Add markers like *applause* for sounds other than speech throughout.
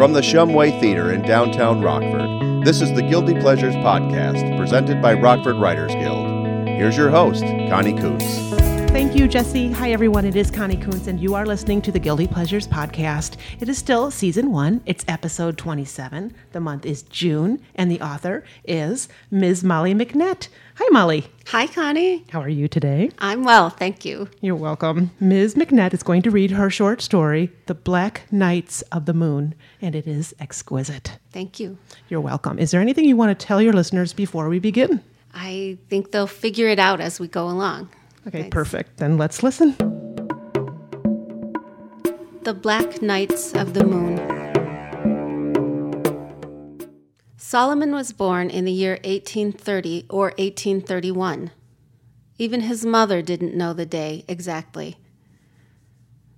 From the Shumway Theater in downtown Rockford, this is the Guilty Pleasures Podcast, presented by Rockford Writers Guild. Here's your host, Connie Kuntz. Thank you, Jesse. Hi, everyone. It is Connie Kuntz, and you are listening to the Guilty Pleasures podcast. It is still season one. It's episode 27. The month is June, and the author is Ms. Molly McNett. Hi, Molly. Hi, Connie. How are you today? I'm well, thank you. You're welcome. Ms. McNett is going to read her short story, The Black Knights of the Moon, and it is exquisite. Thank you. You're welcome. Is there anything you want to tell your listeners before we begin? I think they'll figure it out as we go along. Okay, Thanks. perfect. Then let's listen. The Black Knights of the Moon. Solomon was born in the year 1830 or 1831. Even his mother didn't know the day exactly.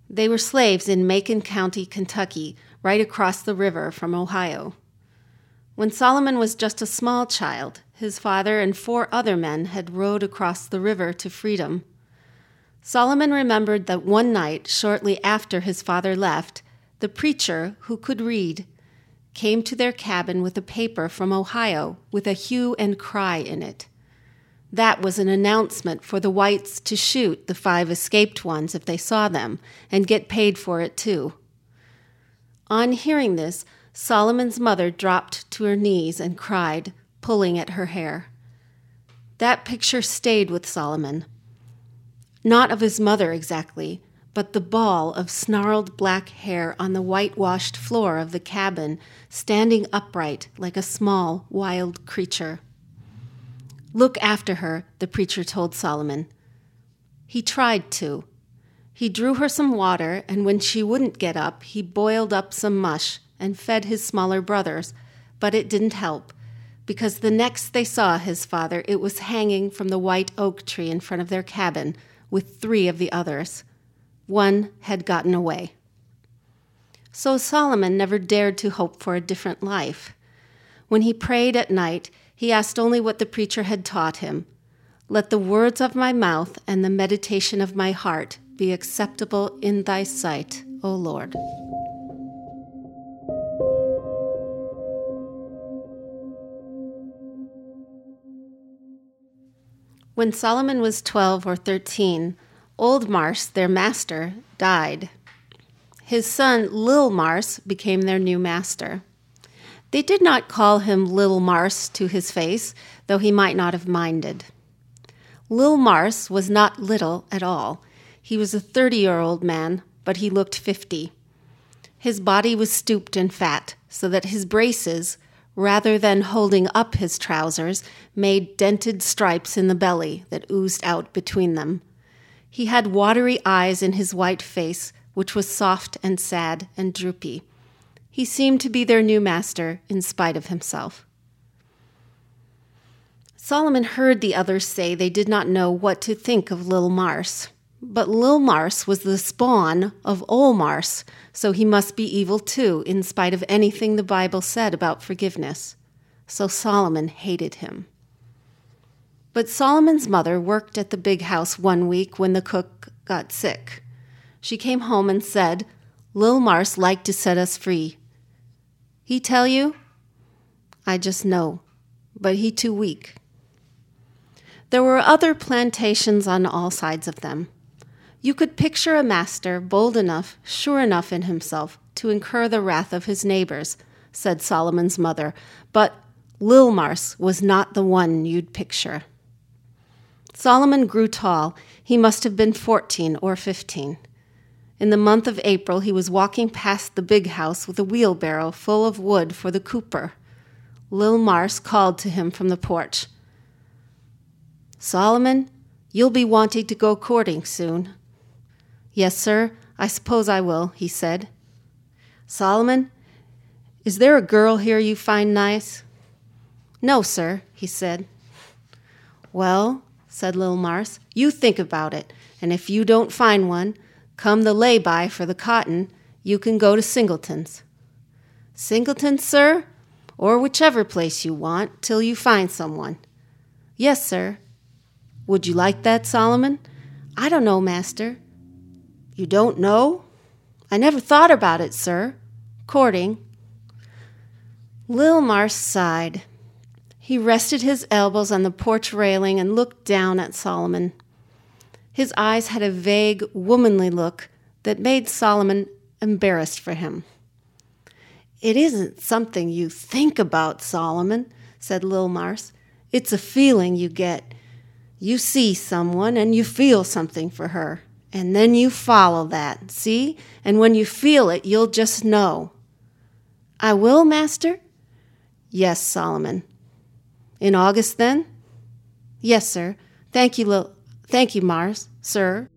They were slaves in Macon County, Kentucky, right across the river from Ohio. When Solomon was just a small child, his father and four other men had rowed across the river to freedom. Solomon remembered that one night, shortly after his father left, the preacher, who could read, came to their cabin with a paper from Ohio with a hue and cry in it. That was an announcement for the whites to shoot the five escaped ones if they saw them, and get paid for it too. On hearing this, Solomon's mother dropped to her knees and cried, pulling at her hair. That picture stayed with Solomon. Not of his mother exactly, but the ball of snarled black hair on the whitewashed floor of the cabin, standing upright like a small, wild creature. Look after her, the preacher told Solomon. He tried to. He drew her some water, and when she wouldn't get up, he boiled up some mush and fed his smaller brothers, but it didn't help, because the next they saw his father, it was hanging from the white oak tree in front of their cabin with three of the others. One had gotten away. So Solomon never dared to hope for a different life. When he prayed at night, he asked only what the preacher had taught him Let the words of my mouth and the meditation of my heart be acceptable in thy sight, O Lord. When Solomon was 12 or 13, Old Mars, their master, died. His son, Lil Mars, became their new master. They did not call him Lil Mars to his face, though he might not have minded. Lil Mars was not little at all. He was a 30 year old man, but he looked 50. His body was stooped and fat, so that his braces, rather than holding up his trousers, made dented stripes in the belly that oozed out between them. He had watery eyes in his white face, which was soft and sad and droopy. He seemed to be their new master in spite of himself. Solomon heard the others say they did not know what to think of Lil Mars. But Lil Mars was the spawn of Ol Mars, so he must be evil too, in spite of anything the Bible said about forgiveness. So Solomon hated him. But Solomon's mother worked at the big house one week when the cook got sick. She came home and said, Lil Mars liked to set us free. He tell you? I just know, but he too weak. There were other plantations on all sides of them. You could picture a master bold enough, sure enough in himself, to incur the wrath of his neighbors, said Solomon's mother, but Lil Mars was not the one you'd picture. Solomon grew tall. He must have been 14 or 15. In the month of April, he was walking past the big house with a wheelbarrow full of wood for the cooper. Lil Mars called to him from the porch Solomon, you'll be wanting to go courting soon. Yes, sir, I suppose I will, he said. Solomon, is there a girl here you find nice? No, sir, he said. Well, said little Mars, you think about it, and if you don't find one, come the lay by for the cotton, you can go to Singleton's. Singleton's, sir? Or whichever place you want, till you find someone. Yes, sir. Would you like that, Solomon? I don't know, master. You don't know? I never thought about it, sir. Courting. Lil Mars sighed. He rested his elbows on the porch railing and looked down at Solomon. His eyes had a vague, womanly look that made Solomon embarrassed for him. It isn't something you think about, Solomon, said Lil Mars. It's a feeling you get. You see someone and you feel something for her, and then you follow that, see? And when you feel it, you'll just know. I will, Master? Yes, Solomon. In August, then? Yes, sir. Thank you, Lil. Thank you, Mars, sir.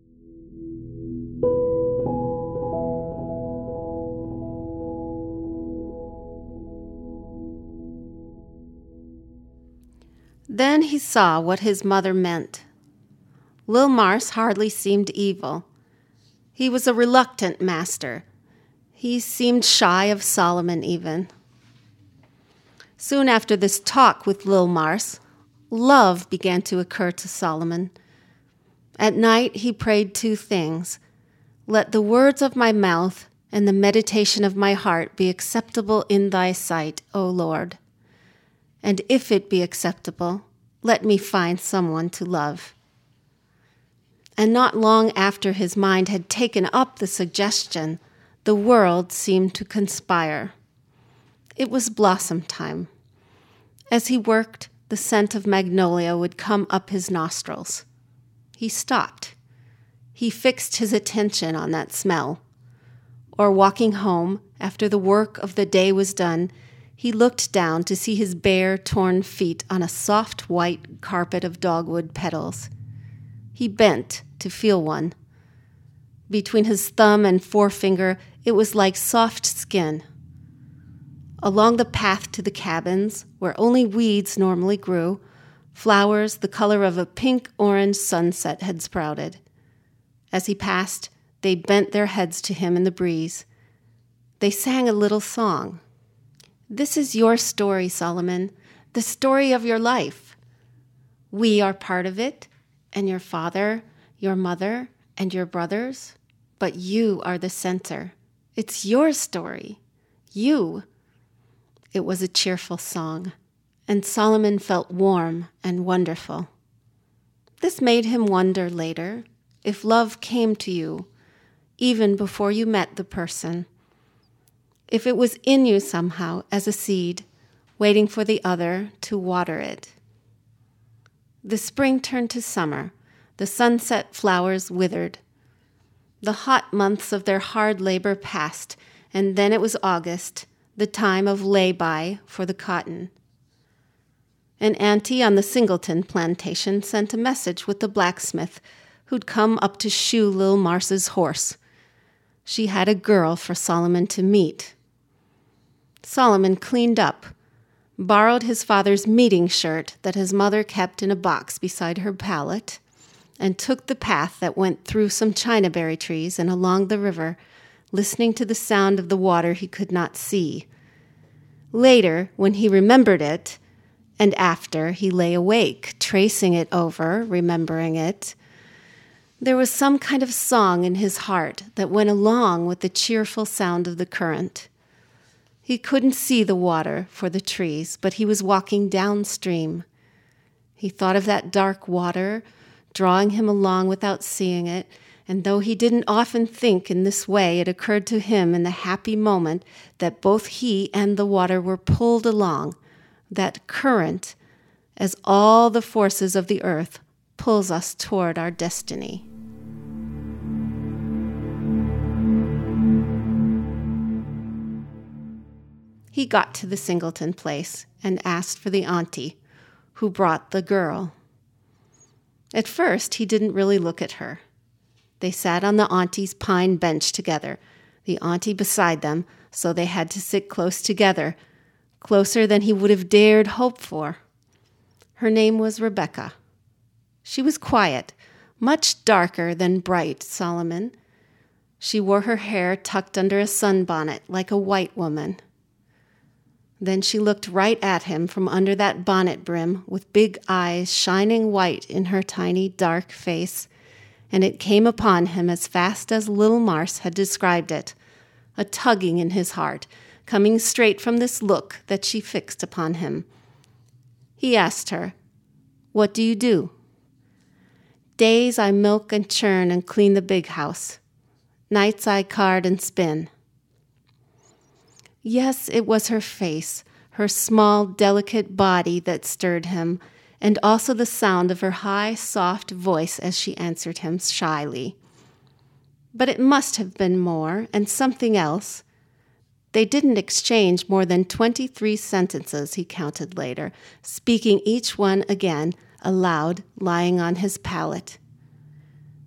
Then he saw what his mother meant. Lil Mars hardly seemed evil. He was a reluctant master. He seemed shy of Solomon, even. Soon after this talk with Lil Mars, love began to occur to Solomon. At night, he prayed two things Let the words of my mouth and the meditation of my heart be acceptable in thy sight, O Lord. And if it be acceptable, let me find someone to love. And not long after his mind had taken up the suggestion, the world seemed to conspire. It was blossom time. As he worked, the scent of magnolia would come up his nostrils. He stopped. He fixed his attention on that smell. Or walking home, after the work of the day was done, he looked down to see his bare, torn feet on a soft white carpet of dogwood petals. He bent to feel one. Between his thumb and forefinger, it was like soft skin. Along the path to the cabins, where only weeds normally grew, Flowers the color of a pink orange sunset had sprouted. As he passed, they bent their heads to him in the breeze. They sang a little song. This is your story, Solomon, the story of your life. We are part of it, and your father, your mother, and your brothers, but you are the center. It's your story. You. It was a cheerful song and Solomon felt warm and wonderful. This made him wonder later if love came to you even before you met the person, if it was in you somehow as a seed, waiting for the other to water it. The spring turned to summer, the sunset flowers withered. The hot months of their hard labor passed, and then it was August, the time of lay by for the cotton. An auntie on the Singleton plantation sent a message with the blacksmith who'd come up to shoe Lil Mars's horse. She had a girl for Solomon to meet. Solomon cleaned up, borrowed his father's meeting shirt that his mother kept in a box beside her pallet, and took the path that went through some chinaberry trees and along the river, listening to the sound of the water he could not see. Later, when he remembered it, and after he lay awake, tracing it over, remembering it, there was some kind of song in his heart that went along with the cheerful sound of the current. He couldn't see the water for the trees, but he was walking downstream. He thought of that dark water, drawing him along without seeing it, and though he didn't often think in this way, it occurred to him in the happy moment that both he and the water were pulled along that current as all the forces of the earth pulls us toward our destiny. He got to the Singleton place and asked for the auntie who brought the girl. At first, he didn't really look at her. They sat on the auntie's pine bench together, the auntie beside them, so they had to sit close together closer than he would have dared hope for. Her name was Rebecca. She was quiet, much darker than bright Solomon. She wore her hair tucked under a sunbonnet like a white woman. Then she looked right at him from under that bonnet brim with big eyes shining white in her tiny dark face, and it came upon him as fast as little Mars had described it a tugging in his heart coming straight from this look that she fixed upon him. He asked her, What do you do? Days I milk and churn and clean the big house. Nights I card and spin. Yes, it was her face, her small, delicate body that stirred him, and also the sound of her high, soft voice as she answered him shyly. But it must have been more, and something else. They didn't exchange more than 23 sentences, he counted later, speaking each one again aloud, lying on his pallet.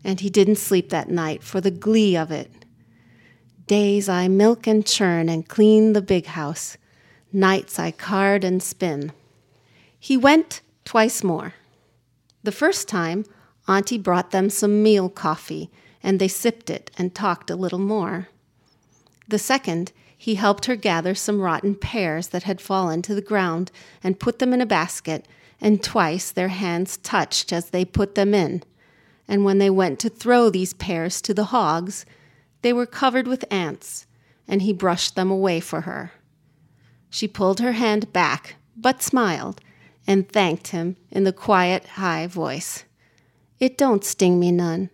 And he didn't sleep that night for the glee of it. Days I milk and churn and clean the big house. Nights I card and spin. He went twice more. The first time, Auntie brought them some meal coffee, and they sipped it and talked a little more. The second, he helped her gather some rotten pears that had fallen to the ground and put them in a basket, and twice their hands touched as they put them in. And when they went to throw these pears to the hogs, they were covered with ants, and he brushed them away for her. She pulled her hand back, but smiled, and thanked him in the quiet, high voice. It don't sting me none.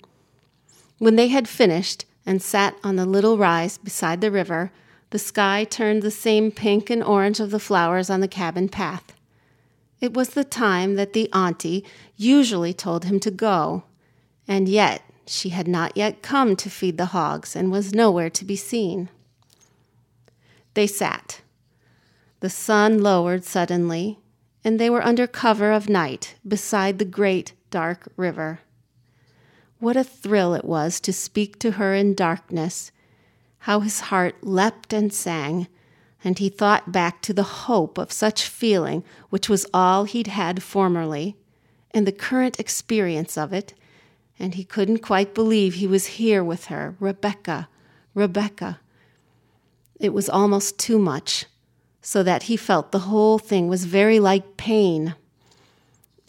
When they had finished and sat on the little rise beside the river, the sky turned the same pink and orange of the flowers on the cabin path. It was the time that the auntie usually told him to go, and yet she had not yet come to feed the hogs and was nowhere to be seen. They sat. The sun lowered suddenly, and they were under cover of night beside the great dark river. What a thrill it was to speak to her in darkness how his heart leapt and sang, and he thought back to the hope of such feeling, which was all he'd had formerly, and the current experience of it, and he couldn't quite believe he was here with her, Rebecca, Rebecca. It was almost too much, so that he felt the whole thing was very like pain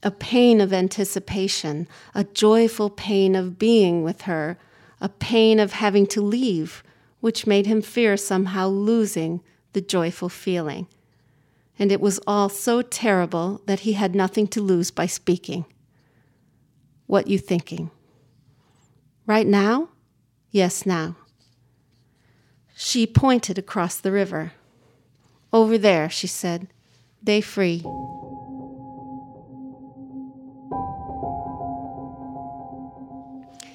a pain of anticipation, a joyful pain of being with her, a pain of having to leave, which made him fear somehow losing the joyful feeling. And it was all so terrible that he had nothing to lose by speaking. What you thinking? Right now? Yes, now. She pointed across the river. Over there, she said. They free.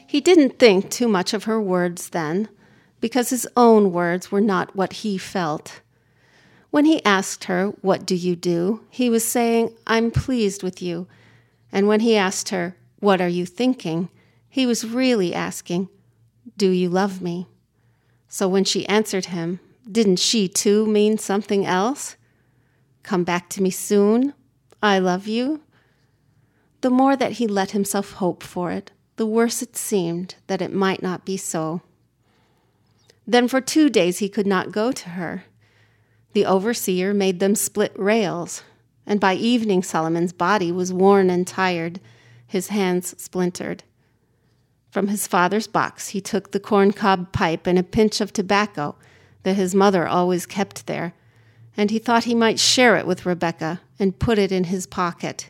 He didn't think too much of her words then because his own words were not what he felt. When he asked her, What do you do? he was saying, I'm pleased with you. And when he asked her, What are you thinking? He was really asking, Do you love me? So when she answered him, didn't she too mean something else? Come back to me soon. I love you. The more that he let himself hope for it, the worse it seemed that it might not be so. Then for two days he could not go to her. The overseer made them split rails, and by evening Solomon's body was worn and tired, his hands splintered. From his father's box he took the corncob pipe and a pinch of tobacco that his mother always kept there, and he thought he might share it with Rebecca and put it in his pocket.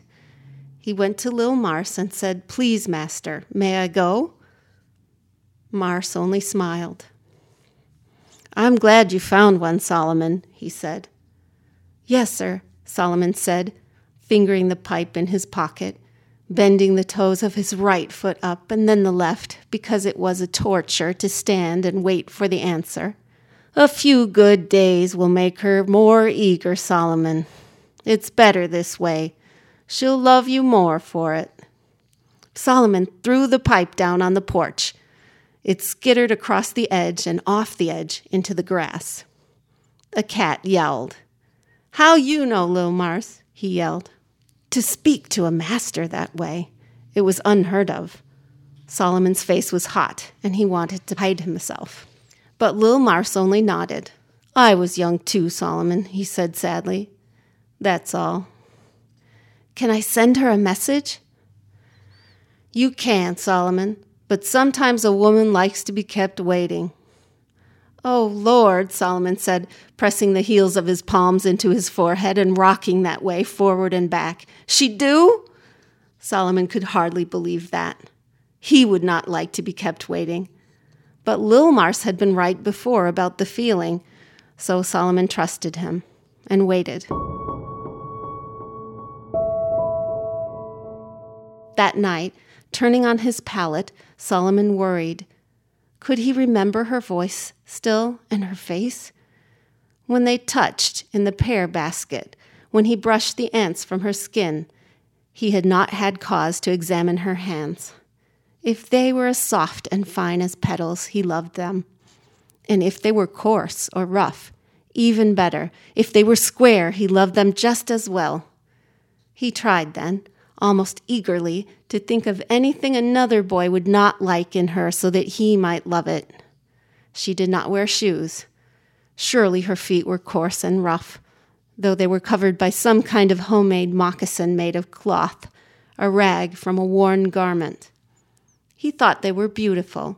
He went to Lil Mars and said, Please, master, may I go? Mars only smiled. I'm glad you found one, Solomon, he said. Yes, sir, Solomon said, fingering the pipe in his pocket, bending the toes of his right foot up and then the left, because it was a torture to stand and wait for the answer. A few good days will make her more eager, Solomon. It's better this way. She'll love you more for it. Solomon threw the pipe down on the porch it skittered across the edge and off the edge into the grass. A cat yelled. How you know, Lil Mars? he yelled. To speak to a master that way, it was unheard of. Solomon's face was hot, and he wanted to hide himself. But Lil Mars only nodded. I was young too, Solomon, he said sadly. That's all. Can I send her a message? You can, Solomon but sometimes a woman likes to be kept waiting. Oh, Lord, Solomon said, pressing the heels of his palms into his forehead and rocking that way forward and back. She do? Solomon could hardly believe that. He would not like to be kept waiting. But Lil Mars had been right before about the feeling, so Solomon trusted him and waited. That night, turning on his pallet, Solomon worried. Could he remember her voice still and her face? When they touched in the pear basket, when he brushed the ants from her skin, he had not had cause to examine her hands. If they were as soft and fine as petals, he loved them. And if they were coarse or rough, even better. If they were square, he loved them just as well. He tried then, almost eagerly, to think of anything another boy would not like in her so that he might love it. She did not wear shoes. Surely her feet were coarse and rough, though they were covered by some kind of homemade moccasin made of cloth, a rag from a worn garment. He thought they were beautiful.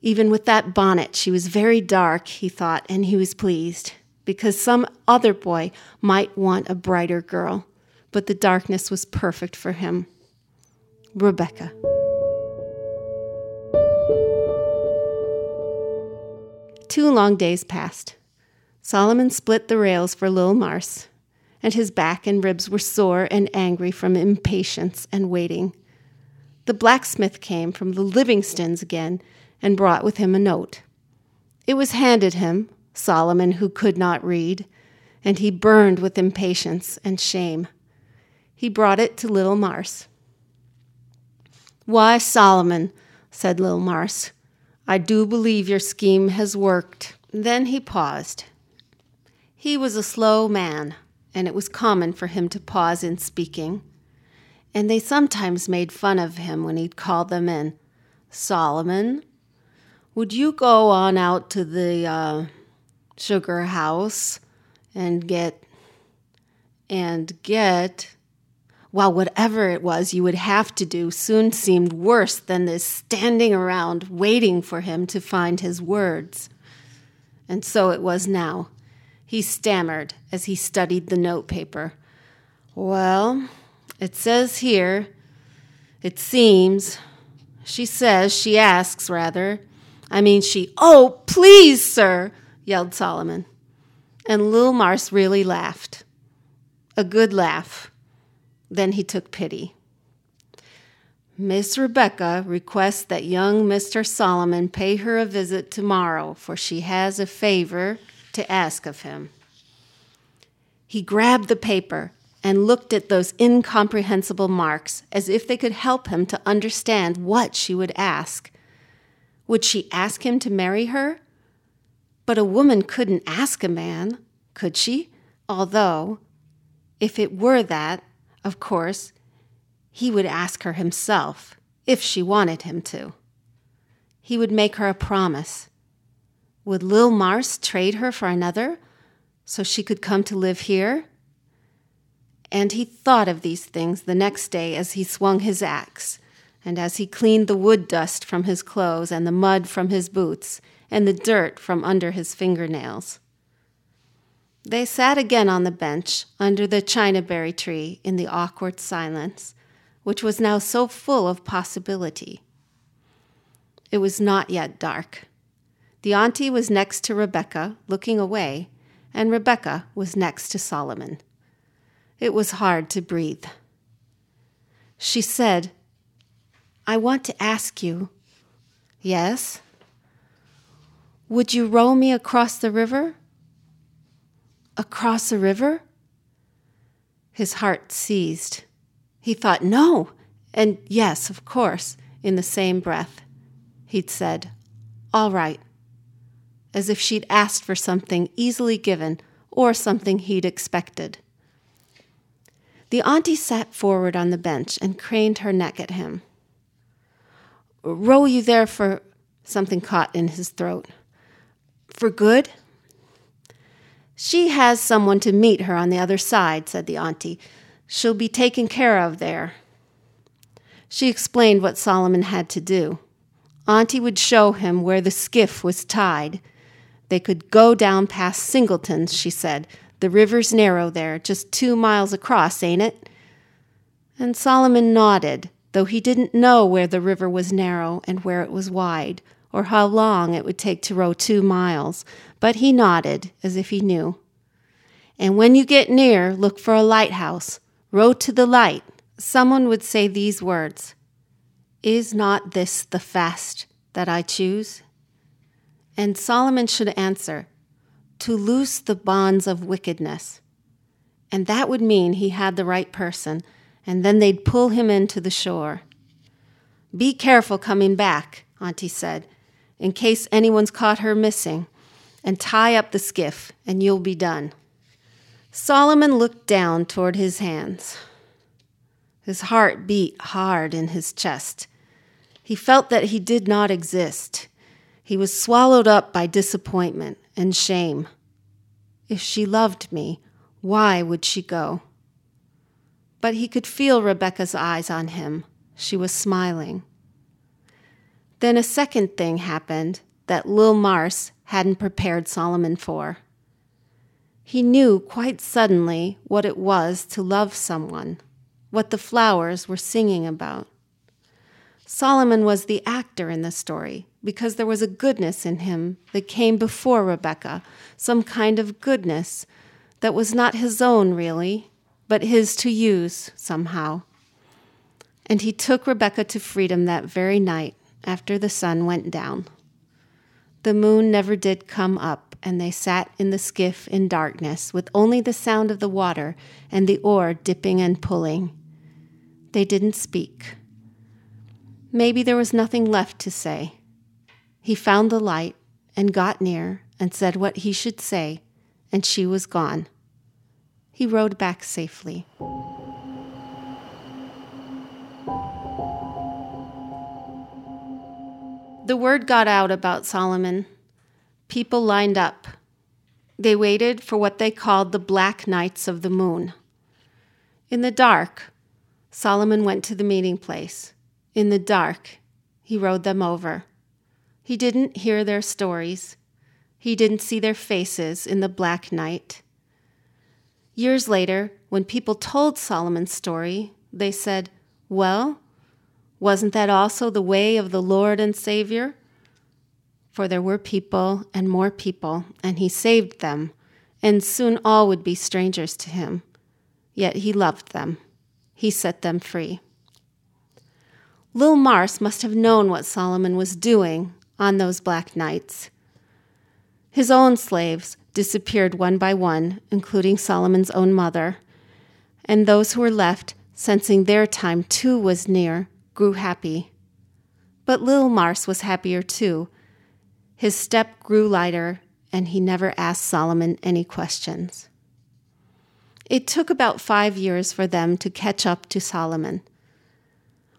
Even with that bonnet, she was very dark, he thought, and he was pleased, because some other boy might want a brighter girl but the darkness was perfect for him. Rebecca. Two long days passed. Solomon split the rails for Lil Mars, and his back and ribs were sore and angry from impatience and waiting. The blacksmith came from the Livingstons again and brought with him a note. It was handed him, Solomon, who could not read, and he burned with impatience and shame he brought it to little Mars. Why, Solomon, said little Mars, I do believe your scheme has worked. Then he paused. He was a slow man, and it was common for him to pause in speaking. And they sometimes made fun of him when he'd call them in. Solomon, would you go on out to the uh, sugar house and get and get while whatever it was you would have to do soon seemed worse than this standing around waiting for him to find his words. And so it was now. He stammered as he studied the notepaper. Well, it says here, it seems, she says, she asks, rather. I mean, she, oh, please, sir, yelled Solomon. And Lil Mars really laughed. A good laugh then he took pity. Miss Rebecca requests that young Mr. Solomon pay her a visit tomorrow, for she has a favor to ask of him. He grabbed the paper and looked at those incomprehensible marks as if they could help him to understand what she would ask. Would she ask him to marry her? But a woman couldn't ask a man, could she? Although, if it were that, of course, he would ask her himself if she wanted him to. He would make her a promise. Would Lil Mars trade her for another so she could come to live here? And he thought of these things the next day as he swung his axe, and as he cleaned the wood dust from his clothes, and the mud from his boots, and the dirt from under his fingernails. They sat again on the bench under the chinaberry tree in the awkward silence, which was now so full of possibility. It was not yet dark. The auntie was next to Rebecca, looking away, and Rebecca was next to Solomon. It was hard to breathe. She said, I want to ask you. Yes? Would you row me across the river? Across a river? His heart seized. He thought, no, and yes, of course, in the same breath. He'd said, all right, as if she'd asked for something easily given or something he'd expected. The auntie sat forward on the bench and craned her neck at him. Row you there for something caught in his throat. For good? She has someone to meet her on the other side, said the auntie. She'll be taken care of there. She explained what Solomon had to do. Auntie would show him where the skiff was tied, They could go down past Singleton's, she said. The river's narrow there, just two miles across, ain't it? And Solomon nodded, though he didn't know where the river was narrow and where it was wide, or how long it would take to row two miles, but he nodded as if he knew. And when you get near, look for a lighthouse. Row to the light. Someone would say these words Is not this the fast that I choose? And Solomon should answer, To loose the bonds of wickedness. And that would mean he had the right person, and then they'd pull him into the shore. Be careful coming back, Auntie said, in case anyone's caught her missing, and tie up the skiff, and you'll be done. Solomon looked down toward his hands. His heart beat hard in his chest. He felt that he did not exist. He was swallowed up by disappointment and shame. If she loved me, why would she go? But he could feel Rebecca's eyes on him. She was smiling. Then a second thing happened that Lil Mars hadn't prepared Solomon for. He knew quite suddenly what it was to love someone, what the flowers were singing about. Solomon was the actor in the story because there was a goodness in him that came before Rebecca, some kind of goodness that was not his own, really, but his to use somehow. And he took Rebecca to freedom that very night after the sun went down. The moon never did come up, and they sat in the skiff in darkness with only the sound of the water and the oar dipping and pulling. They didn't speak. Maybe there was nothing left to say. He found the light and got near and said what he should say, and she was gone. He rowed back safely. The word got out about Solomon. People lined up. They waited for what they called the black nights of the moon. In the dark, Solomon went to the meeting place. In the dark, he rode them over. He didn't hear their stories. He didn't see their faces in the black night. Years later, when people told Solomon's story, they said, Well, wasn't that also the way of the Lord and Savior? For there were people and more people, and he saved them, and soon all would be strangers to him. Yet he loved them. He set them free. Lil Mars must have known what Solomon was doing on those black nights. His own slaves disappeared one by one, including Solomon's own mother, and those who were left, sensing their time too was near, grew happy. But Lil Mars was happier too. His step grew lighter, and he never asked Solomon any questions. It took about five years for them to catch up to Solomon.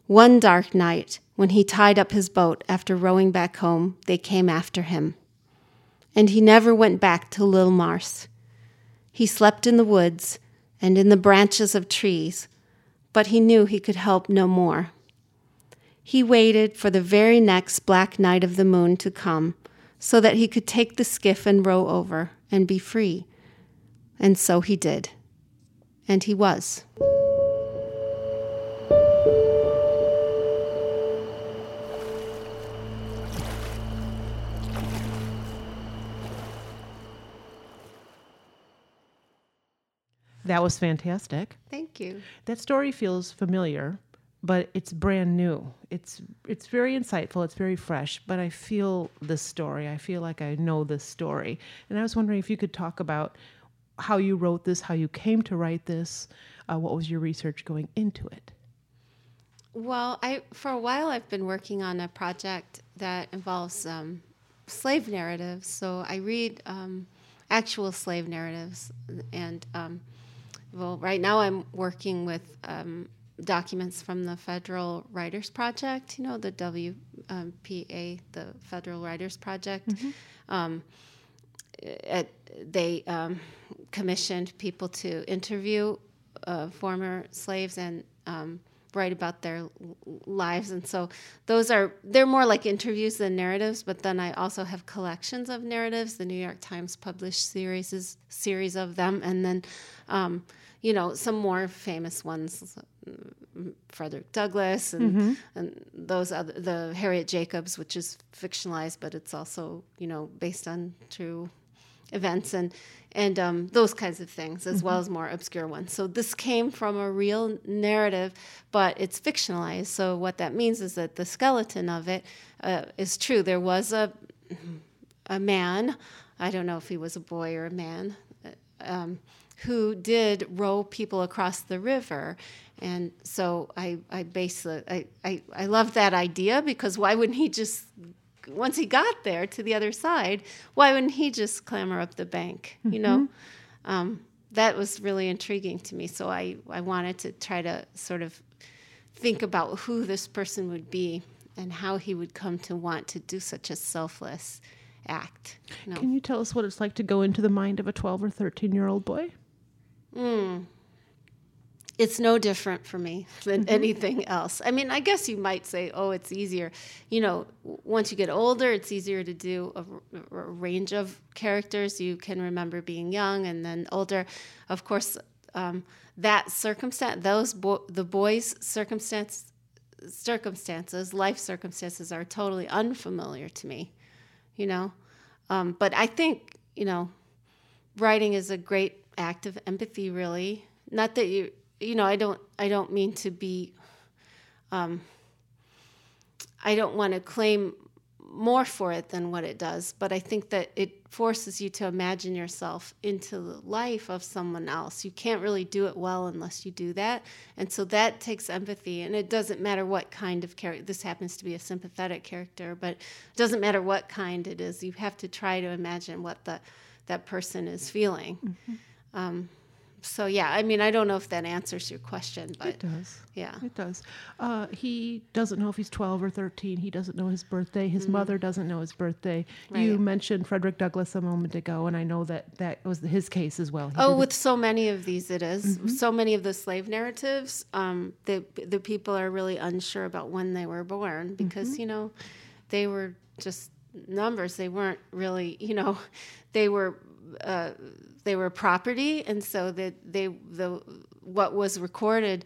One dark night, when he tied up his boat after rowing back home, they came after him. And he never went back to Lil Mars. He slept in the woods and in the branches of trees, but he knew he could help no more. He waited for the very next black night of the moon to come so that he could take the skiff and row over and be free. And so he did. And he was. That was fantastic. Thank you. That story feels familiar, but it's brand new. It's it's very insightful. It's very fresh. But I feel this story. I feel like I know this story. And I was wondering if you could talk about how you wrote this, how you came to write this, uh, what was your research going into it. Well, I for a while I've been working on a project that involves um, slave narratives. So I read um, actual slave narratives, and um, well, right now I'm working with um, documents from the Federal Writers Project. You know, the WPA, um, the Federal Writers Project. Mm-hmm. At, they um, commissioned people to interview uh, former slaves and write about their lives and so those are they're more like interviews than narratives but then i also have collections of narratives the new york times published series series of them and then um, you know some more famous ones mm, frederick douglass and, and those other the harriet jacobs which is fictionalized but it's also you know based on true events and and um, those kinds of things, as well as more obscure ones. So this came from a real narrative, but it's fictionalized. So what that means is that the skeleton of it uh, is true. There was a a man, I don't know if he was a boy or a man, uh, um, who did row people across the river. And so I, I the, I, I, I love that idea because why wouldn't he just once he got there to the other side, why wouldn't he just clamber up the bank? You know, um, that was really intriguing to me. So I, I wanted to try to sort of think about who this person would be and how he would come to want to do such a selfless act. You know? Can you tell us what it's like to go into the mind of a 12 or 13 year old boy? It's no different for me *laughs* than anything else. I mean, I guess you might say, oh, it's easier. You know, once you get older, it's easier to do a, r- a range of characters. You can remember being young and then older. Of course, um, that circumstance, those bo- the boys' circumstance, circumstances, life circumstances are totally unfamiliar to me. You know, um, but I think you know, writing is a great act of empathy. Really, not that you you know, I don't I don't mean to be um, I don't want to claim more for it than what it does, but I think that it forces you to imagine yourself into the life of someone else. You can't really do it well unless you do that. And so that takes empathy. And it doesn't matter what kind of character, this happens to be a sympathetic character, but it doesn't matter what kind it is. You have to try to imagine what the, that person is feeling. Um, so, yeah, I mean, I don't know if that answers your question, but It does. yeah. It does. Uh, he doesn't know if he's 12 or 13. He doesn't know his birthday. His mother doesn't know his birthday. You Mm-hmm. Mentioned Frederick Douglass a moment ago, and I know that that was his case as well. He Oh, with so many of these, it is. so many of the slave narratives. Um, the the people are really unsure about when they were born because you know they were just numbers. They weren't really you know *laughs* they were uh, they were property, and so that they the what was recorded.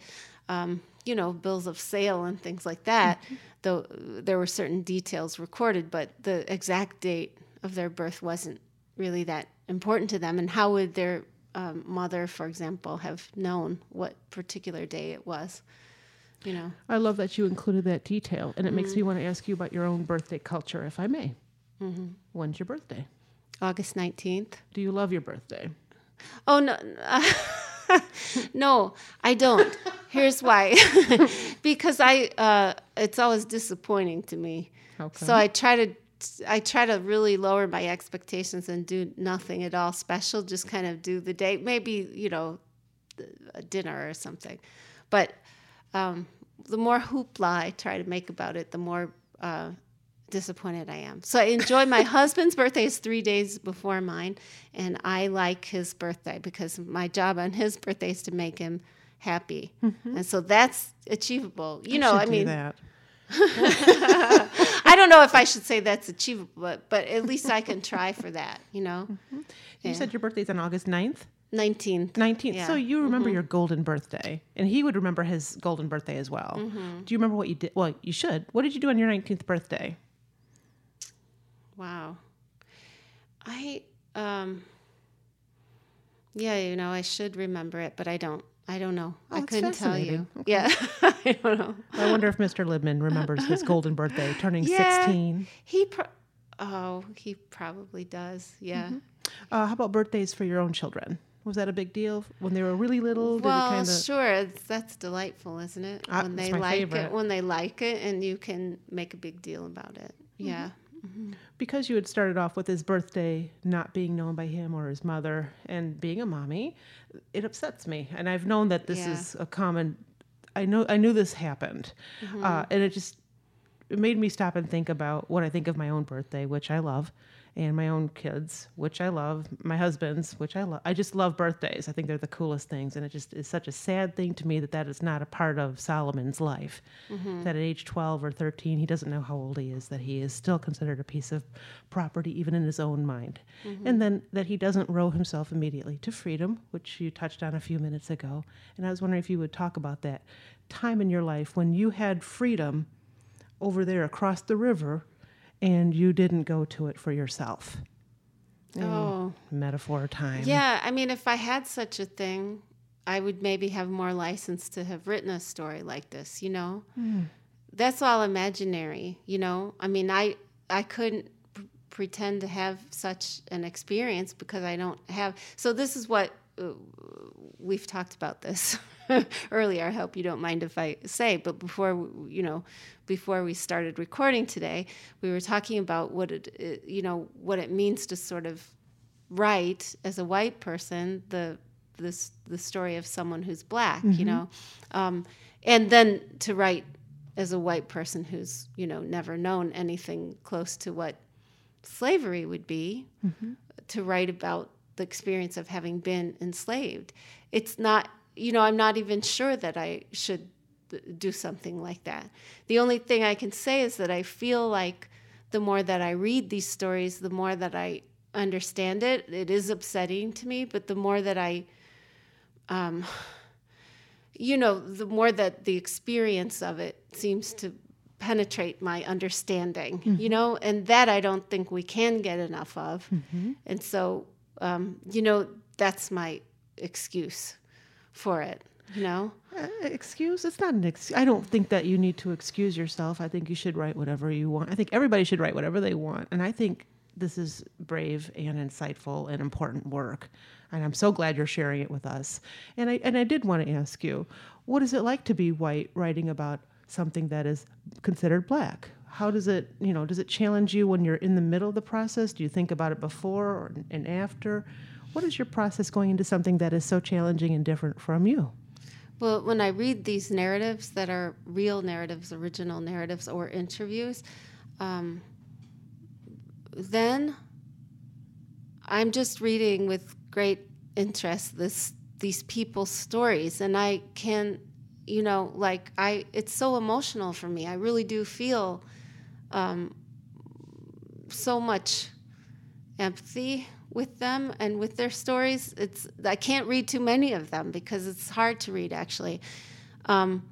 Um, you know, bills of sale and things like that. Though there were certain details recorded, but the exact date of their birth wasn't really that important to them. And how would their um, mother, for example, have known what particular day it was? You know, I love that you included that detail, and it makes Mm-hmm. me want to ask you about your own birthday culture, if I may. Mm-hmm. When's your birthday? August 19th. Do you love your birthday? Oh, no. *laughs* no, I don't. Here's why. *laughs* because I, uh, it's always disappointing to me. Okay. So I try to, I try to really lower my expectations and do nothing at all special. Just kind of do the date, maybe you know, a dinner or something. But um, the more hoopla I try to make about it, the more uh, disappointed I am. So I enjoy my *laughs* husband's birthday is three days before mine, and I like his birthday because my job on his birthday is to make him happy, mm-hmm. and so that's achievable. You know, I mean, that. *laughs* I don't know if I should say that's achievable, but, but at least I can try for that. You know, mm-hmm. You said your birthday's on August 9th? nineteenth. 19th. Yeah. So you remember mm-hmm. your golden birthday, and he would remember his golden birthday as well. Do you remember what you did? Well, you should. What did you do on your 19th birthday? Wow. I um yeah, you know, I should remember it, but I don't. I don't know. I couldn't tell you. fascinating. Yeah. *laughs* I don't know. I wonder if Mr. Libman remembers his golden birthday, turning *laughs* Yeah. 16. He pro- Oh, he probably does. Yeah. Uh, how about birthdays for your own children? Was that a big deal when they were really little? Did Well, kind of sure. That's delightful, isn't it? Ah, when they like favorite. it, when they like it, and you can make a big deal about it. Mm-hmm. Yeah. Because you had started off with his birthday not being known by him or his mother and being a mommy, it upsets me. And I've known that this Yeah. is a common. I know I knew this happened, Mm-hmm. uh, and it just it made me stop and think about what I think of my own birthday, which I love, and my own kids, which I love, my husband's, which I love. I just love birthdays. I think they're the coolest things, and it just is such a sad thing to me that that is not a part of Solomon's life. Mm-hmm. That at age 12 or 13, he doesn't know how old he is, that he is still considered a piece of property, even in his own mind. Mm-hmm. And then that he doesn't row himself immediately to freedom, which you touched on a few minutes ago. And I was wondering if you would talk about that time in your life when you had freedom over there across the river and you didn't go to it for yourself. Oh. Mm, metaphor time. Yeah, I mean, if I had such a thing, I would maybe have more license to have written a story like this, you know? Mm. That's all imaginary, you know? I mean, I I couldn't pretend to have such an experience because I don't have. So this is what Uh, we've talked about this *laughs* earlier. I hope you don't mind if I say, but before you know, before we started recording today, we were talking about what it, it you know what it means to sort of write as a white person the this the story of someone who's black, you mm-hmm. know, um, and then to write as a white person who's you know never known anything close to what slavery would be, mm-hmm. to write about the experience of having been enslaved. It's not, you know, I'm not even sure that I should do something like that. The only thing I can say is that I feel like the more that I read these stories, the more that I understand it. It is upsetting to me, but the more that I, um, you know, the more that the experience of it seems to penetrate my understanding, you know, and that I don't think we can get enough of. And so, um, you know, that's my excuse for it, you know? Uh, excuse? It's not an excuse. I don't think that you need to excuse yourself. I think you should write whatever you want. I think everybody should write whatever they want. And I think this is brave and insightful and important work. And I'm so glad you're sharing it with us. And I and I did want to ask you, what is it like to be white writing about something that is considered black? How does it, you know, does it challenge you when you're in the middle of the process? Do you think about it before or, and after? What is your process going into something that is so challenging and different from you? Well, when I read these narratives that are real narratives, original narratives, or interviews, um, then I'm just reading with great interest this these people's stories, and I can, you know, like I, it's so emotional for me. I really do feel um, so much empathy with them and with their stories. It's I can't read too many of them because it's hard to read actually. Um,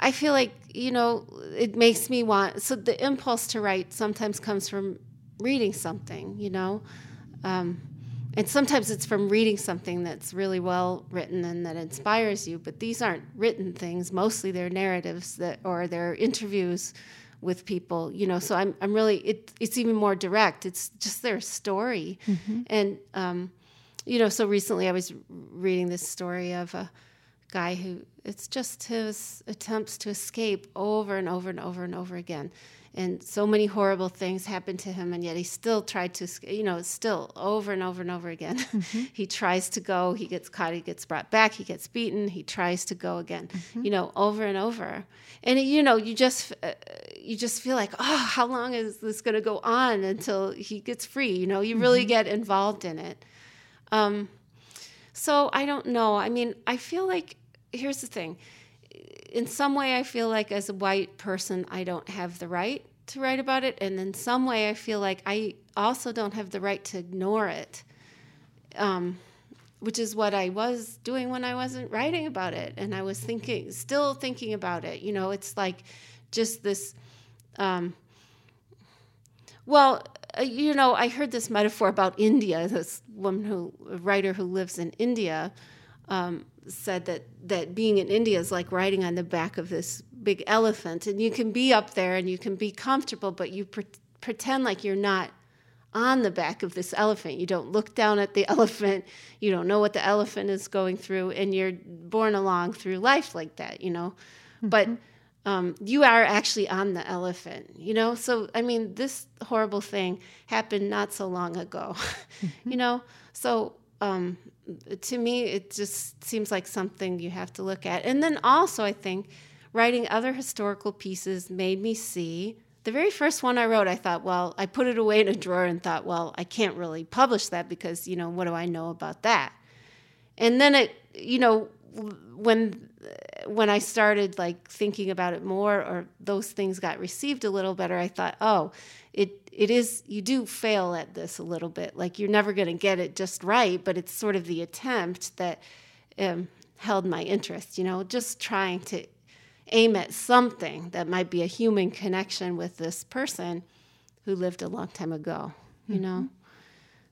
I feel like you know it makes me want. So the impulse to write sometimes comes from reading something, you know, um, and sometimes it's from reading something that's really well written and that inspires you. But these aren't written things. Mostly they're narratives that or they're interviews with people you know so i'm, I'm really it, it's even more direct. It's just their story. And um, you know so recently i was reading this story of a guy who it's just his attempts to escape over and over and over and over again and so many horrible things happened to him and yet he still tried to you know still over and over and over again. *laughs* He tries to go he gets caught he gets brought back he gets beaten he tries to go again you know over and over. And you know you just uh, you just feel like oh how long is this going to go on until he gets free? You know you really get involved in it. Um, so i don't know. I mean i feel like here's the thing in some way i feel like as a white person i don't have the right to write about it. And in some way i feel like i also don't have the right to ignore it um, which is what i was doing when i wasn't writing about it. And i was thinking still thinking about it. You know it's like just this um, well uh, you know i heard this metaphor about india this woman who a writer who lives in india um, said that that being in India is like riding on the back of this big elephant, and you can be up there and you can be comfortable, but you pre- pretend like you're not on the back of this elephant. You don't look down at the *laughs* elephant. You don't know what the elephant is going through, and you're born along through life like that, you know. Mm-hmm. But um, you are actually on the elephant, you know. So I mean, this horrible thing happened not so long ago, *laughs* mm-hmm. you know. So um, to me, it just seems like something you have to look at. And then also, I think writing other historical pieces made me see. The very first one I wrote, I thought, well, I put it away in a drawer and thought, well, I can't really publish that because, you know, what do I know about that? And then it, you know, when when I started like thinking about it more or those things got received a little better, I thought, oh, it it is you do fail at this a little bit. Like you're never going to get it just right, but it's sort of the attempt that um, held my interest. You know, just trying to aim at something that might be a human connection with this person who lived a long time ago. You mm-hmm. know.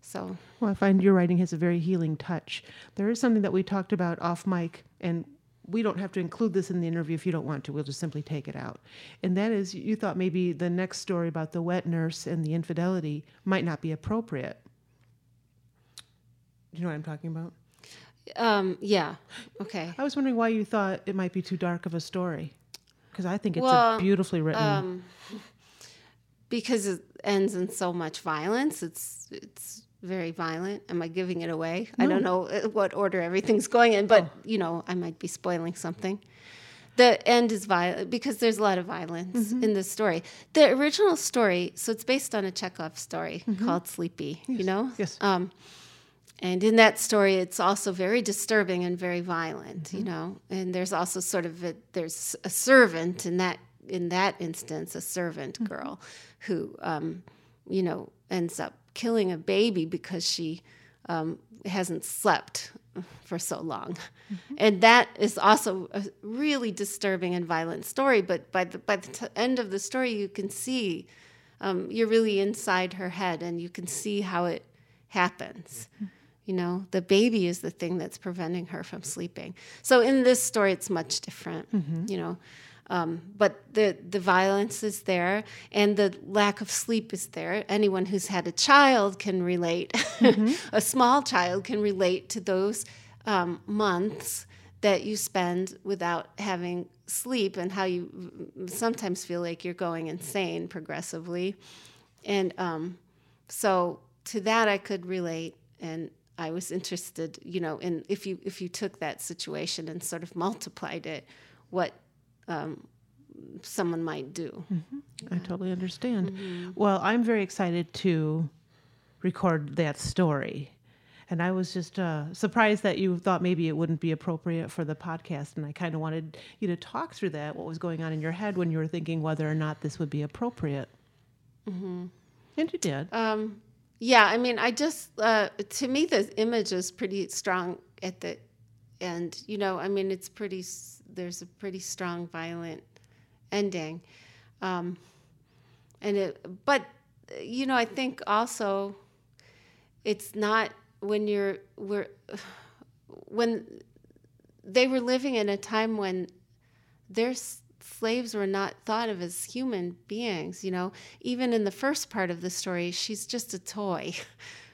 So, well, I find your writing has a very healing touch. There is something that we talked about off mic, and we don't have to include this in the interview if you don't want to. We'll just simply take it out. And that is, you thought maybe the next story about the wet nurse and the infidelity might not be appropriate. Do you know what I'm talking about? Um, yeah. Okay. I was wondering why you thought it might be too dark of a story. Because I think it's well, a beautifully written. Um, *laughs* because it ends in so much violence. It's it's very violent. Am I giving it away? No. I don't know uh, what order everything's going in, but oh. you know, I might be spoiling something. The end is violent because there's a lot of violence mm-hmm. in this story. The original story, so it's based on a Chekhov story mm-hmm. called Sleepy. Yes. You know, yes. Um, and in that story, it's also very disturbing and very violent. Mm-hmm. You know, and there's also sort of a, there's a servant in that in that instance, a servant mm-hmm. girl who, um, you know, ends up killing a baby because she um, hasn't slept for so long. Mm-hmm. And that is also a really disturbing and violent story. But by the, by the t- end of the story, you can see um, you're really inside her head and you can see how it happens. Mm-hmm. You know, the baby is the thing that's preventing her from sleeping. So in this story, it's much different. Mm-hmm. You know, um, but the, the violence is there and the lack of sleep is there. Anyone who's had a child can relate, mm-hmm. *laughs* a small child can relate to those um, months that you spend without having sleep and how you sometimes feel like you're going insane progressively. And um, so to that I could relate and I was interested, you know, in if you if you took that situation and sort of multiplied it, what um, someone might do. Mm-hmm. Yeah. I totally understand. Mm-hmm. Well, I'm very excited to record that story. And I was just uh, surprised that you thought maybe it wouldn't be appropriate for the podcast. And I kind of wanted you to talk through that, what was going on in your head when you were thinking whether or not this would be appropriate. Mm-hmm. And you did. Um, yeah, I mean, I just, uh, to me, the image is pretty strong at the end. You know, I mean, it's pretty, there's a pretty strong, violent ending. Um, and it, but you know, I think also it's not when you're we're *sighs* when they were living in a time when their slaves were not thought of as human beings. You know, even in the first part of the story, she's just a toy. *laughs*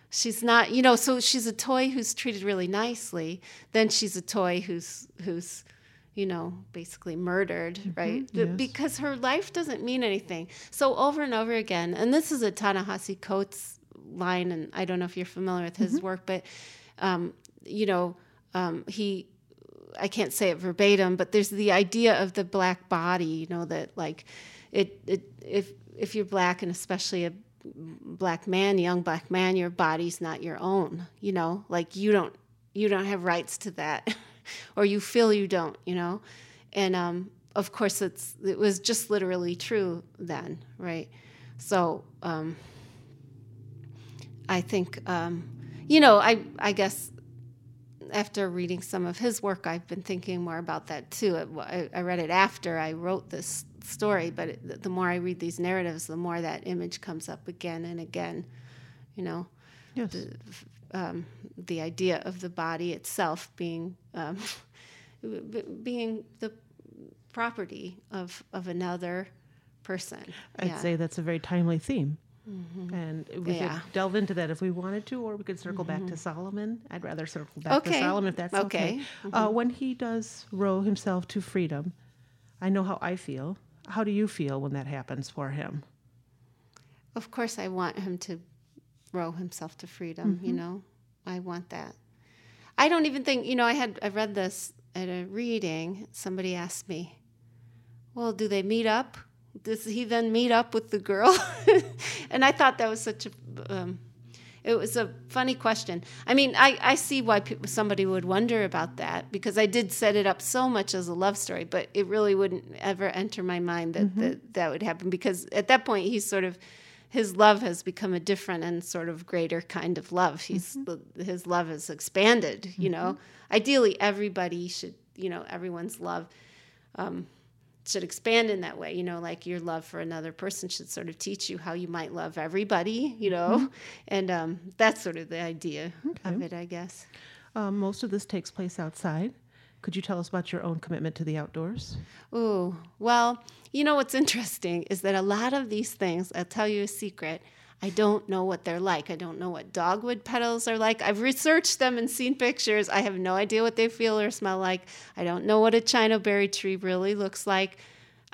She's not, you know, so she's a toy who's treated really nicely. Then she's a toy who's who's you know, basically murdered, mm-hmm, right? Yes. Because her life doesn't mean anything. So over and over again, and this is a Ta-Nehisi Coates line, and I don't know if you're familiar with his mm-hmm. work, but um, you know, um, he I can't say it verbatim, but there's the idea of the black body, you know, that like it, it if if you're black and especially a black man, young black man, your body's not your own, you know, like you don't you don't have rights to that. *laughs* or you feel you don't, you know? And um, of course, it's, it was just literally true then, right? So um, I think, um, you know, I, I guess after reading some of his work, I've been thinking more about that too. I, I read it after I wrote this story, but it, the more I read these narratives, the more that image comes up again and again. You know, yes. the, um, the idea of the body itself being um, *laughs* being the property of of another person. I'd yeah. say that's a very timely theme. Mm-hmm. And we yeah. could delve into that if we wanted to, or we could circle mm-hmm. back to mm-hmm. Solomon. I'd rather circle back okay. to Solomon if that's okay. okay. Uh, mm-hmm. Uh, when he does row himself to freedom, I know how I feel. How do you feel when that happens for him? Of course, I want him to row himself to freedom. Mm-hmm. You know, I want that. I don't even think you know. I had I read this at a reading. Somebody asked me, well, do they meet up? Does he then meet up with the girl? *laughs* and I thought that was such a, um, it was a funny question. I mean, I, I see why people, somebody would wonder about that because I did set it up so much as a love story, but it really wouldn't ever enter my mind that Mm-hmm. that, that would happen because at that point he's sort of, his love has become a different and sort of greater kind of love. He's Mm-hmm. his love has expanded. You know, ideally everybody should, you know, everyone's love um, should expand in that way. You know, like your love for another person should sort of teach you how you might love everybody. You know, *laughs* and um, that's sort of the idea of it, I guess. Um, most of this takes place outside. Could you tell us about your own commitment to the outdoors? Ooh, well, you know what's interesting is that a lot of these things, I'll tell you a secret, I don't know what they're like. I don't know what dogwood petals are like. I've researched them and seen pictures. I have no idea what they feel or smell like. I don't know what a china berry tree really looks like.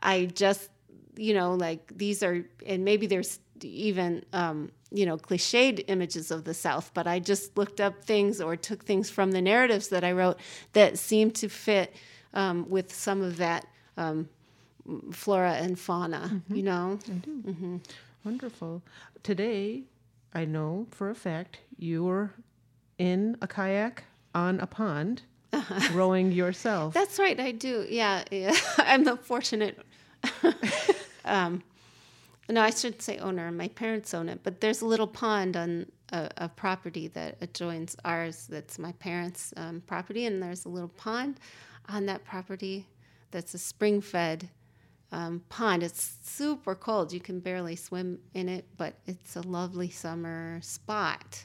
I just, you know, like these are, and maybe there's even, um, you know, cliched images of the South, but I just looked up things or took things from the narratives that I wrote that seemed to fit um, with some of that um, flora and fauna, you know? I do Wonderful. Today, I know for a fact you were in a kayak on a pond *laughs* rowing yourself. That's right, I do. Yeah, yeah. *laughs* I'm the fortunate. *laughs* um, no, I shouldn't say owner. My parents own it, but there's a little pond on a, a property that adjoins ours. That's my parents' um, property, and there's a little pond on that property that's a spring-fed um, pond. It's super cold. You can barely swim in it, but it's a lovely summer spot.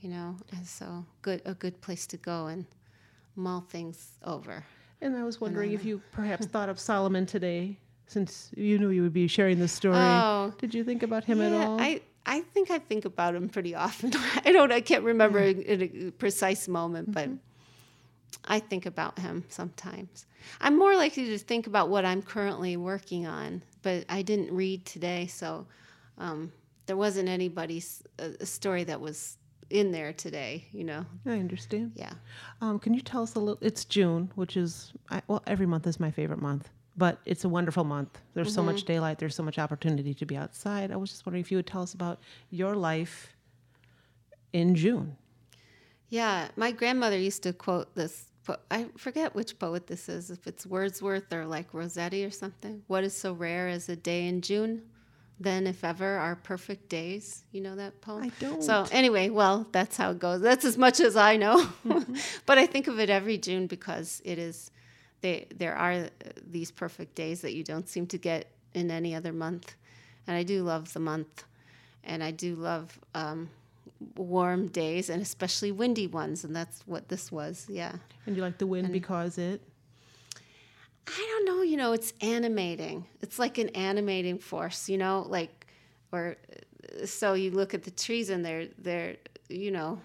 You know, and so good a good place to go and mull things over. and I was wondering if you perhaps *laughs* thought of Solomon today, since you knew you would be sharing this story. Oh. Did you think about him at all? I, I think I think about him pretty often. *laughs* I don't. I can't remember in a precise moment, but I think about him sometimes. I'm more likely to think about what I'm currently working on, but I didn't read today, so um, there wasn't anybody's uh, a story that was in there today. You know. I understand. Yeah. Um, can you tell us a little? It's June, which is I, well, every month is my favorite month, but it's a wonderful month. There's so much mm-hmm. daylight. There's so much opportunity to be outside. I was just wondering if you would tell us about your life in June. Yeah, my grandmother used to quote this. po- I forget which poet this is, if it's Wordsworth or like Rossetti or something. What is so rare as a day in June? Then, if ever, are perfect days. You know that poem? I don't. So, anyway, well, that's how it goes. That's as much as I know. *laughs* *laughs* but I think of it every June because it is, they, there are these perfect days that you don't seem to get in any other month. And I do love the month. And I do love um, warm days and especially windy ones. And that's what this was. Yeah. And you like the wind because it. I don't know, you know, it's animating. It's like an animating force, you know, like or so you look at the trees and they're they're you know,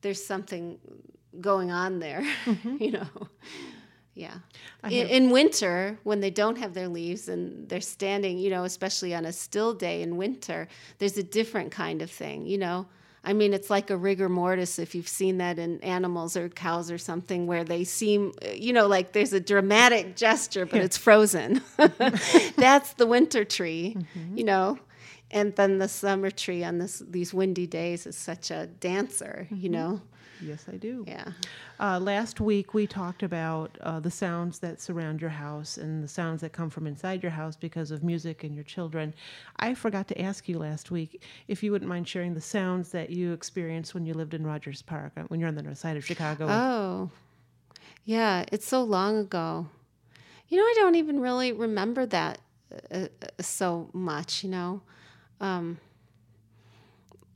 there's something going on there, *laughs* you know. Yeah. In, in winter, when they don't have their leaves and they're standing, you know, especially on a still day in winter, there's a different kind of thing, you know. I mean, it's like a rigor mortis if you've seen that in animals or cows or something where they seem, you know, like there's a dramatic gesture, but it's frozen. *laughs* *laughs* That's the winter tree, mm-hmm. you know. And then the summer tree on this these windy days is such a dancer, you mm-hmm. know. Yes, I do. Yeah. Uh, last week we talked about uh, the sounds that surround your house and the sounds that come from inside your house because of music and your children. I forgot to ask you last week if you wouldn't mind sharing the sounds that you experienced when you lived in Rogers Park, uh, when you're on the north side of Chicago. Oh, yeah, it's so long ago. You know, I don't even really remember that uh, uh, so much, you know. Um,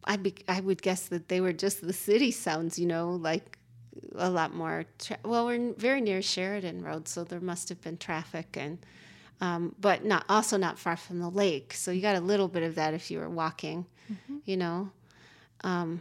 I, be, I would guess that they were just the city sounds, you know, like a lot more. Tra- well, we're very near Sheridan Road, so there must have been traffic, and um, but not also not far from the lake. So you got a little bit of that if you were walking, you know. Um,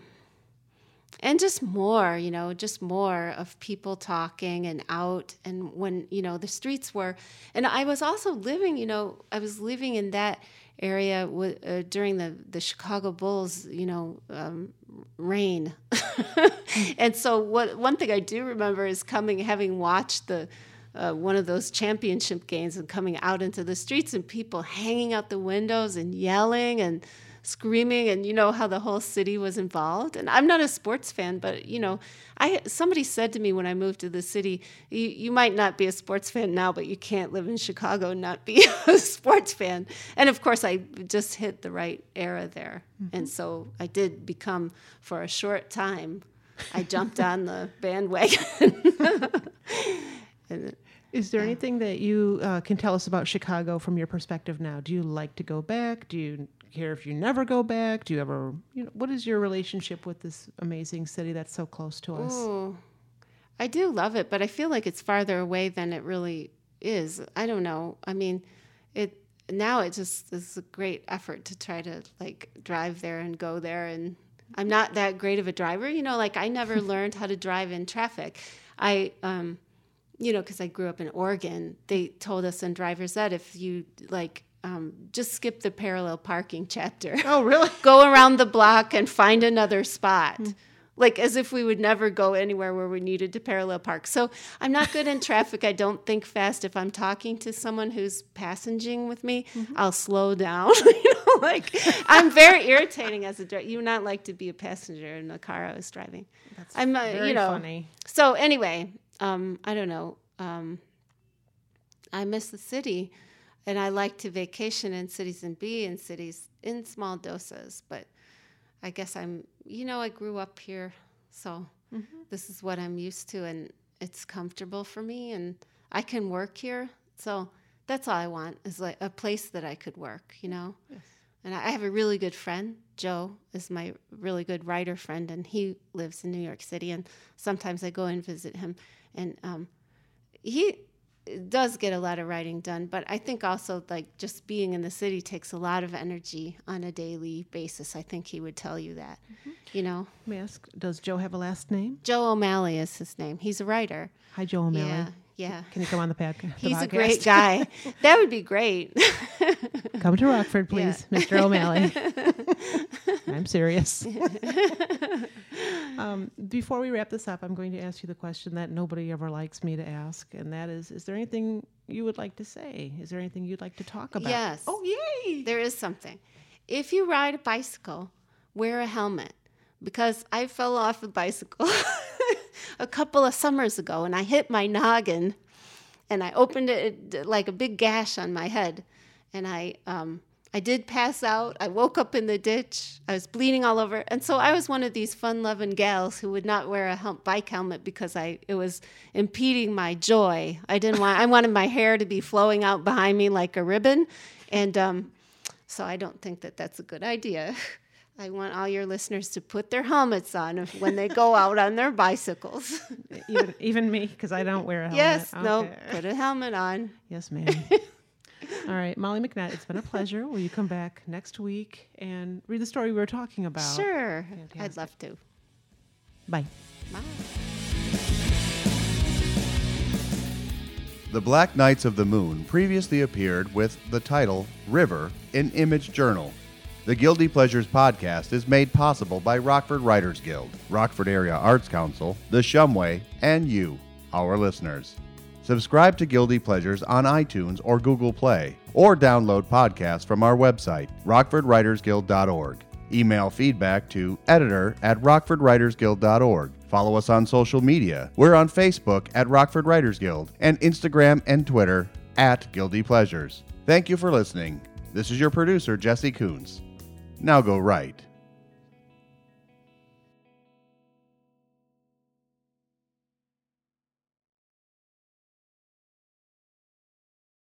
and just more you know just more of people talking and out. And when you know the streets were and i was also living you know i was living in that area with, uh, during the the chicago bulls you know um, reign. *laughs* And so what one thing i do remember is coming having watched the uh, one of those championship games and coming out into the streets and people hanging out the windows and yelling and screaming and you know how the whole city was involved and i'm not a sports fan but you know i somebody said to me when i moved to the city you, you might not be a sports fan now but you can't live in chicago and not be *laughs* a sports fan and of course i just hit the right era there mm-hmm. and so i did become for a short time i jumped on the *laughs* bandwagon *laughs* and, is there anything that you uh, can tell us about Chicago from your perspective now? Do you like to go back? Do you care if you never go back? Do you ever, you know, what is your relationship with this amazing city that's so close to us? Ooh, I do love it, but I feel like it's farther away than it really is. I don't know. I mean, it now it just is a great effort to try to like drive there and go there and I'm not that great of a driver, you know, like I never *laughs* learned how to drive in traffic. I um you know, because I grew up in Oregon, they told us in driver's ed if you like um, just skip the parallel parking chapter. *laughs* Oh, really? *laughs* go around the block and find another spot. Mm. Like as if we would never go anywhere where we needed to parallel park. So I'm not good in traffic. I don't think fast. If I'm talking to someone who's passenging with me, mm-hmm. I'll slow down. *laughs* you know, like I'm very irritating as a driver. You would not like to be a passenger in the car I was driving. That's I'm, uh, very you know, funny. So anyway, um, I don't know. Um, I miss the city and I like to vacation in cities and be in cities in small doses. But I guess I'm, you know, I grew up here, so mm-hmm. this is what I'm used to, and it's comfortable for me, and I can work here. So that's all I want is like a place that I could work, you know. Yes. And I have a really good friend. Joe is my really good writer friend, and he lives in New York City. And sometimes I go and visit him, and um, he does get a lot of writing done, but I think also like just being in the city takes a lot of energy on a daily basis. I think he would tell you that. Mm-hmm. You know. May I ask, does Joe have a last name? Joe O'Malley is his name. He's a writer. Hi, Joe O'Malley. Yeah. Yeah. Can you come on the, pad- the He's podcast? a great guy. that would be great. *laughs* come to Rockford, please, yeah. Mr. O'Malley. *laughs* I'm serious. *laughs* um, before we wrap this up, I'm going to ask you the question that nobody ever likes me to ask, and that is: Is there anything you would like to say? Is there anything you'd like to talk about? Yes. Oh, yay! There is something. If you ride a bicycle, wear a helmet because I fell off a bicycle a couple of summers ago and I hit my noggin and I opened it like a big gash on my head and I um, I did pass out. I woke up in the ditch. I was bleeding all over. And so I was one of these fun-loving gals who would not wear a hel- bike helmet because I it was impeding my joy. I didn't want I wanted my hair to be flowing out behind me like a ribbon. And um, so I don't think that that's a good idea. *laughs* I want all your listeners to put their helmets on when they go out on their bicycles. *laughs* even, even me, because I don't wear a helmet. Yes, okay. no, put a helmet on. Yes, ma'am. *laughs* all right, Molly McNett, it's been a pleasure. Will you come back next week and read the story we were talking about? Sure, Fantastic. I'd love to. Bye. Bye. The Black Knights of the Moon previously appeared with the title River in Image Journal the Guilty Pleasures podcast is made possible by Rockford Writers Guild, Rockford Area Arts Council, the Shumway, and you, our listeners. Subscribe to Guilty Pleasures on iTunes or Google Play, or download podcasts from our website, rockfordwritersguild.org. Email feedback to editor at rockfordwritersguild.org. Follow us on social media. We're on Facebook at Rockford Writers Guild and Instagram and Twitter at Guilty Pleasures. Thank you for listening. This is your producer, Jesse Coons. Now go write.